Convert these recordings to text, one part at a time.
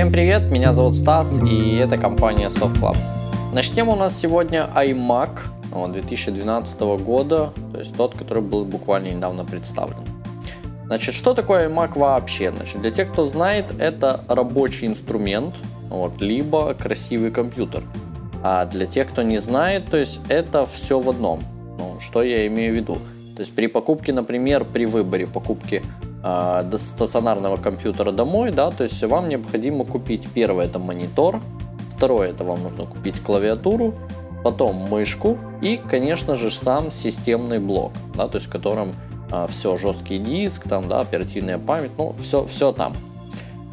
Всем привет, меня зовут Стас и это компания Soft Club. Начнем у нас сегодня iMac 2012 года, то есть тот, который был буквально недавно представлен. Значит, что такое iMac вообще? Значит, для тех, кто знает, это рабочий инструмент, вот, либо красивый компьютер. А для тех, кто не знает, то есть это все в одном. Ну, что я имею в виду? То есть при покупке, например, при выборе покупки э, стационарного компьютера домой, да, то есть вам необходимо купить первое это монитор, второе это вам нужно купить клавиатуру, потом мышку и, конечно же, сам системный блок, да, то есть в котором э, все жесткий диск, там, да, оперативная память, ну все, все там.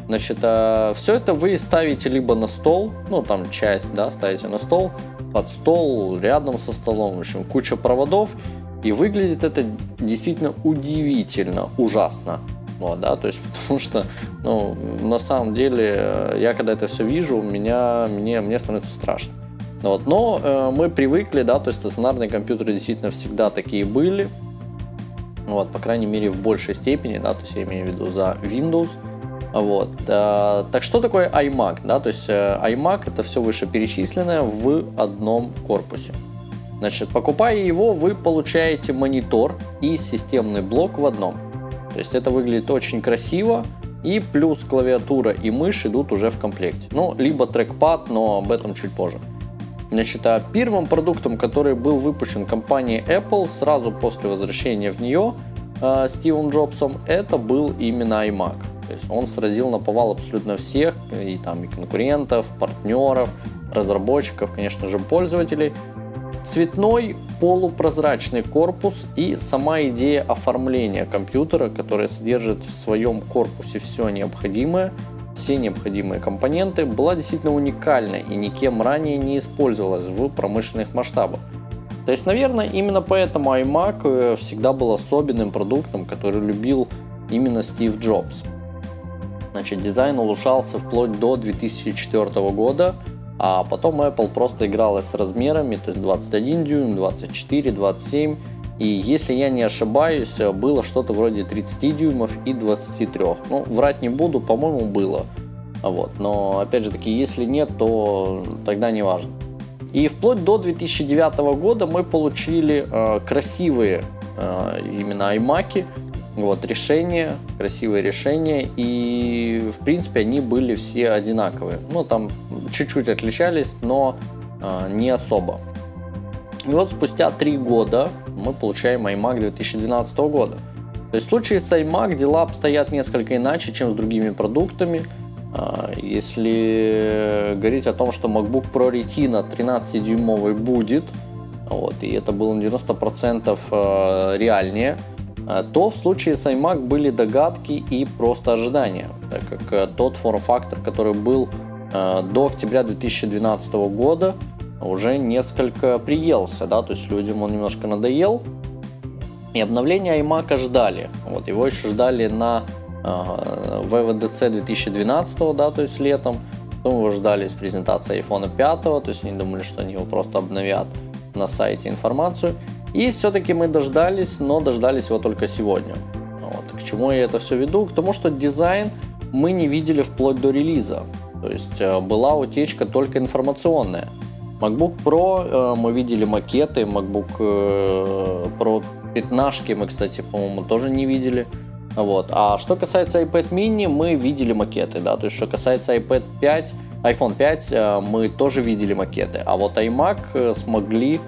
Значит, э, все это вы ставите либо на стол, ну там часть, да, ставите на стол, под стол, рядом со столом, в общем, куча проводов, и выглядит это действительно удивительно, ужасно. Вот, да, то есть, потому что, ну, на самом деле, я когда это все вижу, меня, мне, мне становится страшно. Вот, но э, мы привыкли, да, то есть стационарные компьютеры действительно всегда такие были, вот, по крайней мере, в большей степени, да, то есть я имею в виду за Windows, вот. Э, так что такое iMac? Да? То есть э, iMac это все вышеперечисленное в одном корпусе. Значит, покупая его, вы получаете монитор и системный блок в одном. То есть это выглядит очень красиво, и плюс клавиатура и мышь идут уже в комплекте. Ну, либо трекпад, но об этом чуть позже. Значит, а первым продуктом, который был выпущен компанией Apple сразу после возвращения в нее э, Стивом Джобсом, это был именно iMac. То есть он сразил на повал абсолютно всех, и там и конкурентов, партнеров, разработчиков, конечно же, пользователей. Цветной полупрозрачный корпус и сама идея оформления компьютера, которая содержит в своем корпусе все необходимое, все необходимые компоненты, была действительно уникальна и никем ранее не использовалась в промышленных масштабах. То есть, наверное, именно поэтому iMac э, всегда был особенным продуктом, который любил именно Стив Джобс. Значит, дизайн улучшался вплоть до 2004 года, а потом Apple просто играла с размерами, то есть 21 дюйм, 24, 27. И если я не ошибаюсь, было что-то вроде 30 дюймов и 23. Ну, врать не буду, по-моему, было. Вот. Но, опять же таки, если нет, то тогда не важно. И вплоть до 2009 года мы получили э, красивые э, именно iMac, вот, решения, красивые решения, и, в принципе, они были все одинаковые. Ну, там чуть-чуть отличались, но э, не особо. И вот спустя три года мы получаем iMac 2012 года. То есть в случае с iMac дела обстоят несколько иначе, чем с другими продуктами. Если говорить о том, что MacBook Pro Retina 13-дюймовый будет, вот, и это было на 90% реальнее, а, то в случае с iMac были догадки и просто ожидания, так как э, тот форм-фактор, который был э, до октября 2012 года, уже несколько приелся, да, то есть людям он немножко надоел, и обновление iMac ждали. Вот его еще ждали на э, VVDC 2012, да, то есть летом. Потом его ждали с презентации iPhone 5, то есть они думали, что они его просто обновят на сайте информацию. И все-таки мы дождались, но дождались его только сегодня. Вот. К чему я это все веду? К тому, что дизайн мы не видели вплоть до релиза. То есть э, была утечка только информационная. MacBook Pro э, мы видели макеты, MacBook э, Pro 15 мы, кстати, по-моему, тоже не видели. Вот. А что касается iPad mini, мы видели макеты, да, то есть что касается iPad 5, iPhone 5, мы тоже видели макеты, а вот iMac смогли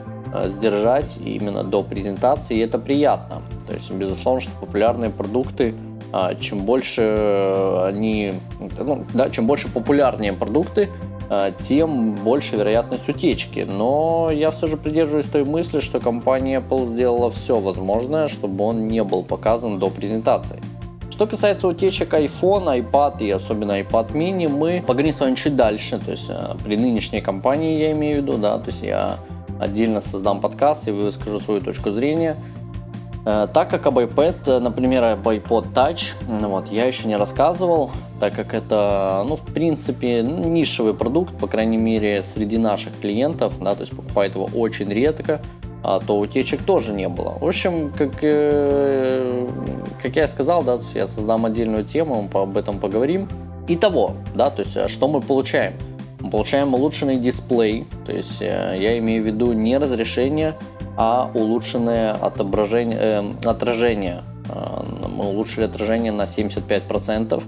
сдержать именно до презентации, и это приятно. То есть, безусловно, что популярные продукты, а, чем больше они, ну, да, чем больше популярнее продукты, а, тем больше вероятность утечки. Но я все же придерживаюсь той мысли, что компания Apple сделала все возможное, чтобы он не был показан до презентации. Что касается утечек iPhone, iPad и особенно iPad mini, мы поговорим с вами чуть дальше. То есть э, при нынешней компании я имею в виду, да, то есть я отдельно создам подкаст и выскажу свою точку зрения. Э, так как об iPad, э, например, об iPod Touch, ну вот, я еще не рассказывал, так как это, ну, в принципе, нишевый продукт, по крайней мере, среди наших клиентов, да, то есть покупает его очень редко, а то утечек тоже не было. В общем, как, э, как я сказал, да, я создам отдельную тему, мы об этом поговорим. Итого, да, то есть а что мы получаем? Получаем улучшенный дисплей, то есть э, я имею в виду не разрешение, а улучшенное отображение, э, отражение. Э, мы улучшили отражение на 75%.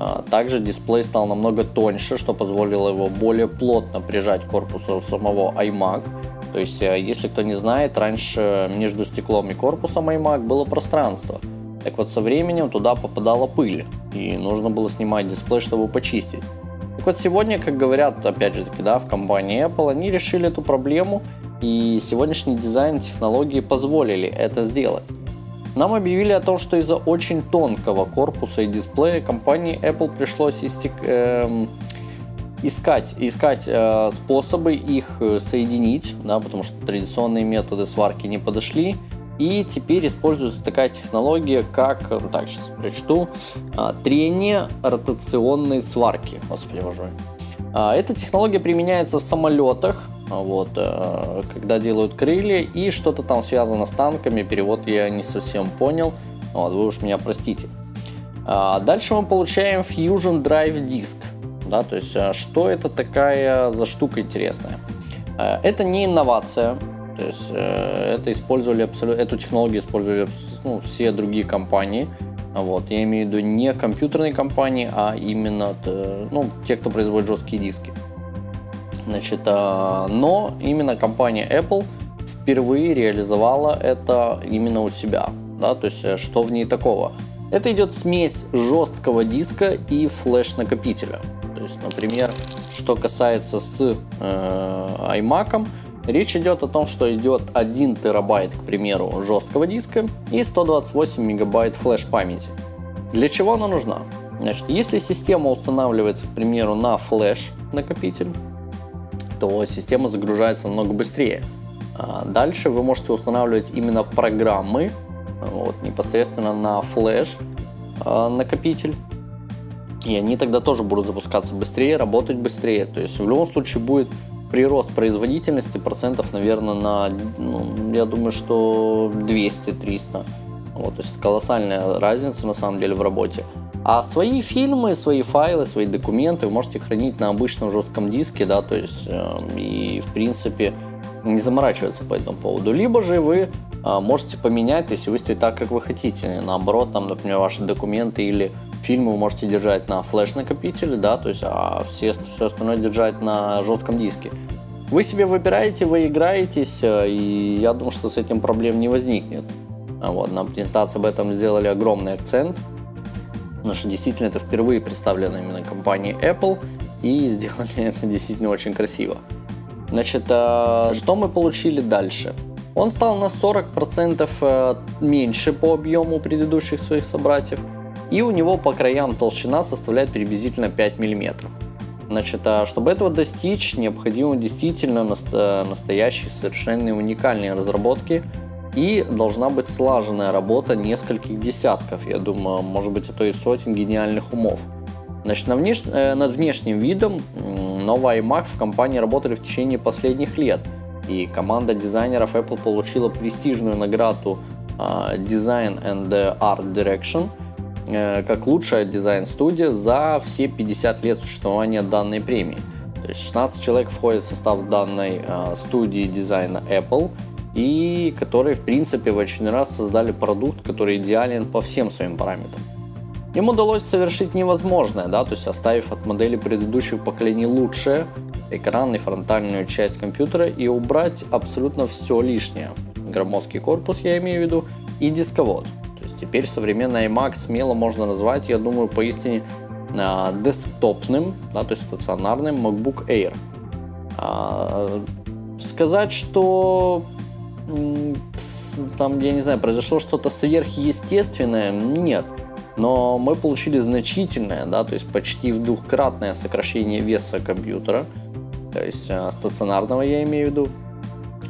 Э, также дисплей стал намного тоньше, что позволило его более плотно прижать к корпусу самого iMac. То есть, если кто не знает, раньше между стеклом и корпусом iMac было пространство. Так вот, со временем туда попадала пыль, и нужно было снимать дисплей, чтобы почистить. Вот, сегодня, как говорят, опять же таки, да, в компании Apple, они решили эту проблему, и сегодняшний дизайн технологии позволили это сделать. Нам объявили о том, что из-за очень тонкого корпуса и дисплея компании Apple пришлось истек, э, искать, искать э, способы их э, соединить, да, потому что традиционные методы сварки не подошли. И теперь используется такая технология, как, ну, так, сейчас прочту, э, трение ротационной сварки. Господи, боже мой. Э, эта технология применяется в самолетах, вот, э, когда делают крылья, и что-то там связано с танками, перевод я не совсем понял, вот, вы уж меня простите. А дальше мы получаем Fusion Drive Disk, да, то есть что это такая за штука интересная? Это не инновация, то есть это использовали абсолютно, эту технологию использовали ну, все другие компании, вот, я имею в виду не компьютерные компании, а именно ну, те, кто производит жесткие диски. Значит, э, но именно компания Apple впервые реализовала это именно у себя. Да, то есть, э, что в ней такого? Это идет смесь жесткого диска и флеш-накопителя. То есть, например, что касается с э, iMac, речь идет о том, что идет 1 терабайт, к примеру, жесткого диска и 128 мегабайт флеш-памяти. Для чего она нужна? Значит, если система устанавливается, к примеру, на флеш-накопитель, то система загружается намного быстрее. А дальше вы можете устанавливать именно программы вот, непосредственно на флеш а, накопитель. И они тогда тоже будут запускаться быстрее, работать быстрее. То есть в любом случае будет прирост производительности процентов, наверное, на, ну, я думаю, что 200-300. Вот, то есть колоссальная разница на самом деле в работе. А свои фильмы, свои файлы, свои документы вы можете хранить на обычном жестком диске, да, то есть э, и в принципе не заморачиваться по этому поводу. Либо же вы э, можете поменять, то есть выставить так, как вы хотите. Наоборот, там, например, ваши документы или фильмы вы можете держать на флеш-накопителе, да, то есть, а все, все остальное держать на жестком диске. Вы себе выбираете, вы играетесь, э, и я думаю, что с этим проблем не возникнет. Вот, на презентации об этом сделали огромный акцент – потому что действительно это впервые представлено именно компанией Apple, и сделали это действительно очень красиво. Значит, а, что мы получили дальше? Он стал на 40% э, меньше по объему предыдущих своих собратьев, и у него по краям толщина составляет приблизительно 5 мм. Значит, а чтобы этого достичь, необходимо действительно настоящие, совершенно уникальные разработки – и должна быть слаженная работа нескольких десятков, я думаю, может быть, а то и сотен гениальных умов. Значит, на внеш... э, над внешним видом новый iMac в компании работали в течение последних лет. И команда дизайнеров Apple получила престижную награду э, Design and Art Direction как лучшая дизайн-студия за все 50 лет существования данной премии. То есть 16 человек входят в состав данной э, студии дизайна Apple – и которые, в принципе, в очередной раз создали продукт, который идеален по всем своим параметрам. Им удалось совершить невозможное, да, то есть оставив от модели предыдущих поколений лучшее, экран и фронтальную часть компьютера и убрать абсолютно все лишнее. Громоздкий корпус я имею в виду и дисковод. Теперь современный iMac смело можно назвать, я думаю, поистине э, десктопным, да, то есть стационарным MacBook Air. А, сказать, что там, я не знаю, произошло что-то сверхъестественное, нет. Но мы получили значительное, да, то есть почти в двухкратное сокращение веса компьютера, то есть э, стационарного я имею в виду.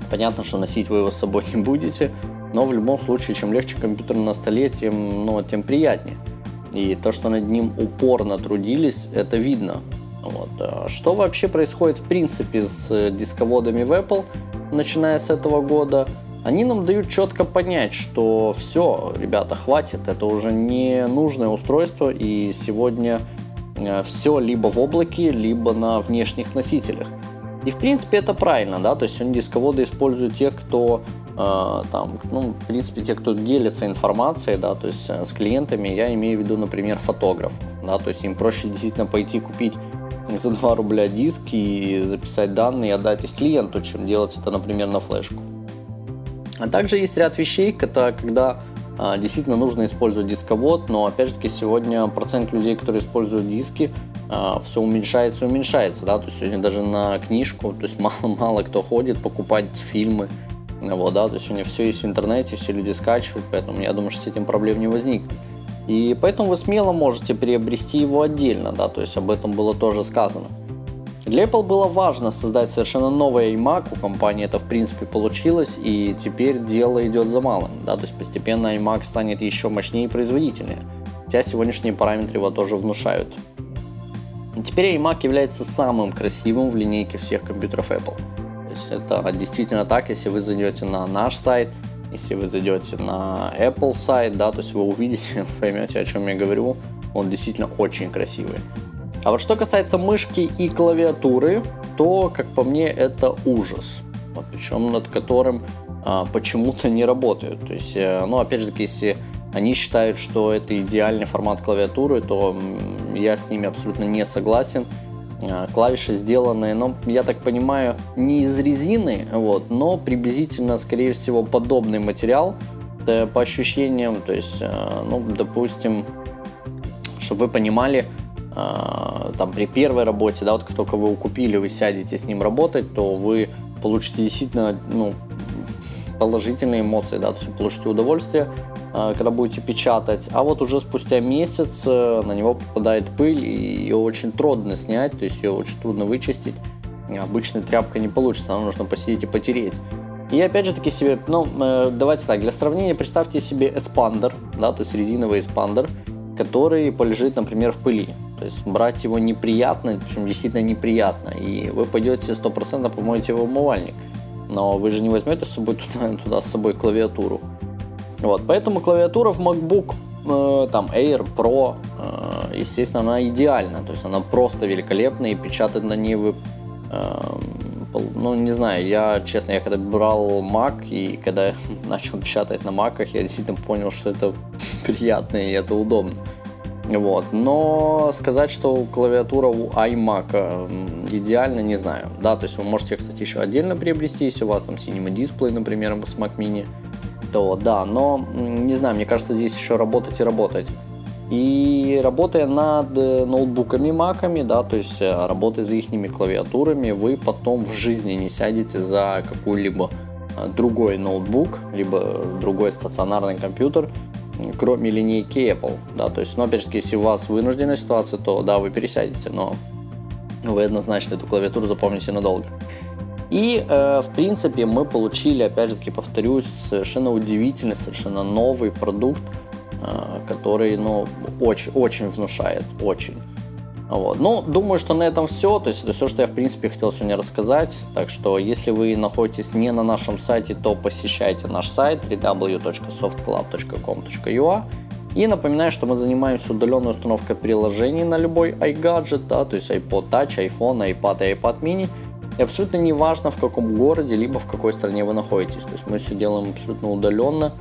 Понятно, что носить вы его с собой не будете, но в любом случае, чем легче компьютер на столе, тем, ну, тем приятнее. И то, что над ним упорно трудились, это видно. Вот. А что вообще происходит в принципе с э, дисководами в Apple, начиная с этого года? Они нам дают четко понять, что все, ребята, хватит, это уже не нужное устройство, и сегодня э, все либо в облаке, либо на внешних носителях. И в принципе это правильно, да, то есть сегодня дисководы используют те, кто там, ну, в принципе, те, кто делится информацией, да, то есть э, с клиентами, я имею в виду, например, фотограф, да, то есть им проще действительно пойти купить за 2 рубля диск и записать данные и отдать их клиенту, чем делать это, например, на флешку. А также есть ряд вещей, когда, когда а, действительно нужно использовать дисковод, но опять же таки сегодня процент людей, которые используют диски, а, все уменьшается и уменьшается, да, то есть сегодня даже на книжку, то есть мало, мало кто ходит покупать фильмы, вот, да, то есть сегодня все есть в интернете, все люди скачивают, поэтому я думаю, что с этим проблем не возникнет. И поэтому вы смело можете приобрести его отдельно, да, то есть об этом было тоже сказано. Для Apple было важно создать совершенно новый iMac, у компании это в принципе получилось, и теперь дело идет за малым, да, то есть постепенно iMac станет еще мощнее и производительнее, хотя сегодняшние параметры его тоже внушают. Теперь iMac является самым красивым в линейке всех компьютеров Apple. Есть это действительно так, если вы зайдете на наш сайт, если вы зайдете на Apple сайт, да, то есть вы увидите, поймете, о чем я говорю, он действительно очень красивый. А вот что касается мышки и клавиатуры, то, как по мне, это ужас. Вот, причем над которым а, почему-то не работают. То есть, э, ну, опять же таки, если они считают, что это идеальный формат клавиатуры, то я с ними абсолютно не согласен. А, клавиши сделаны, ну, я так понимаю, не из резины, вот, но приблизительно, скорее всего, подобный материал. По ощущениям, то есть, э, ну, допустим, чтобы вы понимали, там при первой работе, да, вот как только вы его купили, вы сядете с ним работать, то вы получите действительно ну, положительные эмоции, да, то есть получите удовольствие, когда будете печатать. А вот уже спустя месяц э, на него попадает пыль, и ее очень трудно снять, то есть ее очень трудно вычистить. Обычной тряпкой не получится, нам нужно посидеть и потереть. И опять же таки себе, ну, э, давайте так, для сравнения представьте себе эспандер, да, то есть резиновый эспандер, который полежит, например, в пыли. То есть брать его неприятно, причем действительно неприятно. И вы пойдете 100% помоете его в умывальник. Но вы же не возьмете с собой туда, туда с собой клавиатуру. Вот, поэтому клавиатура в MacBook э, там Air Pro, э, естественно, она идеальна. То есть она просто великолепная и печатать на ней вы э, ну, не знаю, я, честно, я когда брал Mac и когда начал печатать на Macах, я действительно понял, что это приятно и это удобно. Вот. Но сказать, что клавиатура у iMac идеально, не знаю. Да, то есть вы можете, кстати, еще отдельно приобрести, если у вас там Cinema Display, например, с Mac Mini, то да, но не знаю, мне кажется, здесь еще работать и работать. И работая над э, ноутбуками, маками, да, то есть э, работая за их клавиатурами, вы потом в жизни не сядете за какой-либо э, другой ноутбук, либо другой стационарный компьютер, кроме линейки Apple, да, то есть, ну, опять же, если у вас вынужденная ситуация, то, да, вы пересядете, но вы однозначно эту клавиатуру запомните надолго. И, э, в принципе, мы получили, опять же таки, повторюсь, совершенно удивительный, совершенно новый продукт, э, который, ну, очень, очень внушает, очень. Вот. Ну, думаю, что на этом все. То есть это все, что я, в принципе, хотел сегодня рассказать. Так что, если вы находитесь не на нашем сайте, то посещайте наш сайт www.softclub.com.ua и напоминаю, что мы занимаемся удаленной установкой приложений на любой iGadget, да, то есть iPod Touch, iPhone, iPad и iPad mini. И абсолютно не важно, в каком городе, либо в какой стране вы находитесь. То есть мы все делаем абсолютно удаленно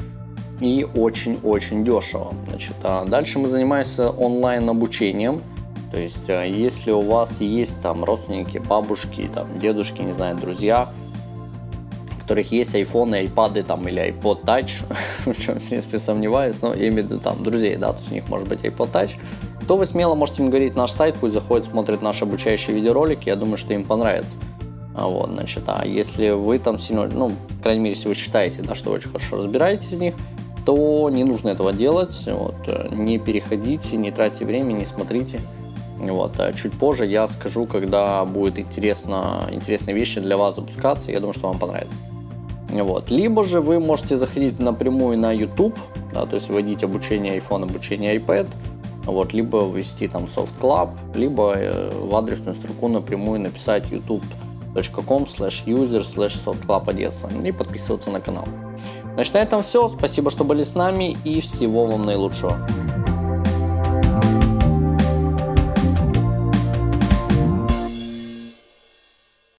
и очень-очень дешево. Значит, а дальше мы занимаемся онлайн обучением – то есть, э, если у вас есть там родственники, бабушки, там, дедушки, не знаю, друзья, у которых есть iPhone, iPad там, или iPod Touch, в чем, в принципе, сомневаюсь, но я имею в виду там друзей, да, то есть у них может быть iPod Touch, то вы смело можете им говорить наш сайт, пусть заходят, смотрят наши обучающие видеоролики, я думаю, что им понравится. А вот, значит, а если вы там сильно, ну, по крайней мере, если вы считаете, да, что очень хорошо разбираетесь в них, то не нужно этого делать, вот, э, не переходите, не тратьте время, не смотрите, вот. А чуть позже я скажу, когда будет интересно, интересные вещи для вас запускаться. Я думаю, что вам понравится. Вот. Либо же вы можете заходить напрямую на YouTube, да, то есть вводить обучение iPhone, обучение iPad, вот, либо ввести там Soft Club, либо э, в адресную строку напрямую написать youtube.com slash user slash softclub Одесса и подписываться на канал. Значит, на этом все. Спасибо, что были с нами и всего вам наилучшего.